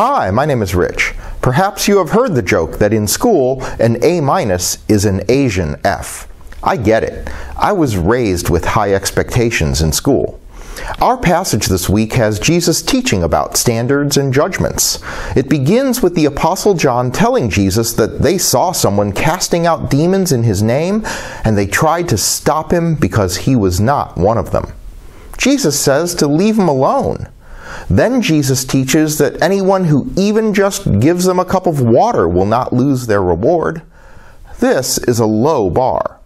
Hi, my name is Rich. Perhaps you have heard the joke that in school an A minus is an Asian F. I get it. I was raised with high expectations in school. Our passage this week has Jesus teaching about standards and judgments. It begins with the Apostle John telling Jesus that they saw someone casting out demons in his name and they tried to stop him because he was not one of them. Jesus says to leave him alone. Then Jesus teaches that anyone who even just gives them a cup of water will not lose their reward. This is a low bar.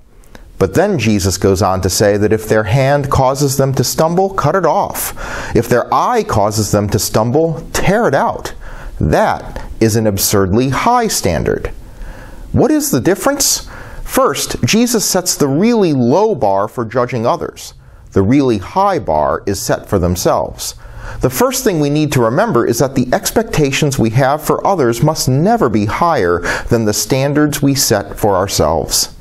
But then Jesus goes on to say that if their hand causes them to stumble, cut it off. If their eye causes them to stumble, tear it out. That is an absurdly high standard. What is the difference? First, Jesus sets the really low bar for judging others. The really high bar is set for themselves. The first thing we need to remember is that the expectations we have for others must never be higher than the standards we set for ourselves.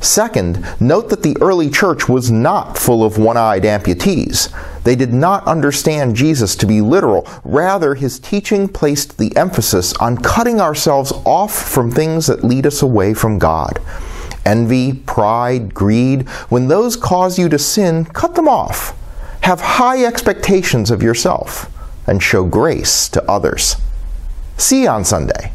Second, note that the early church was not full of one eyed amputees. They did not understand Jesus to be literal. Rather, his teaching placed the emphasis on cutting ourselves off from things that lead us away from God. Envy, pride, greed, when those cause you to sin, cut them off. Have high expectations of yourself and show grace to others. See you on Sunday.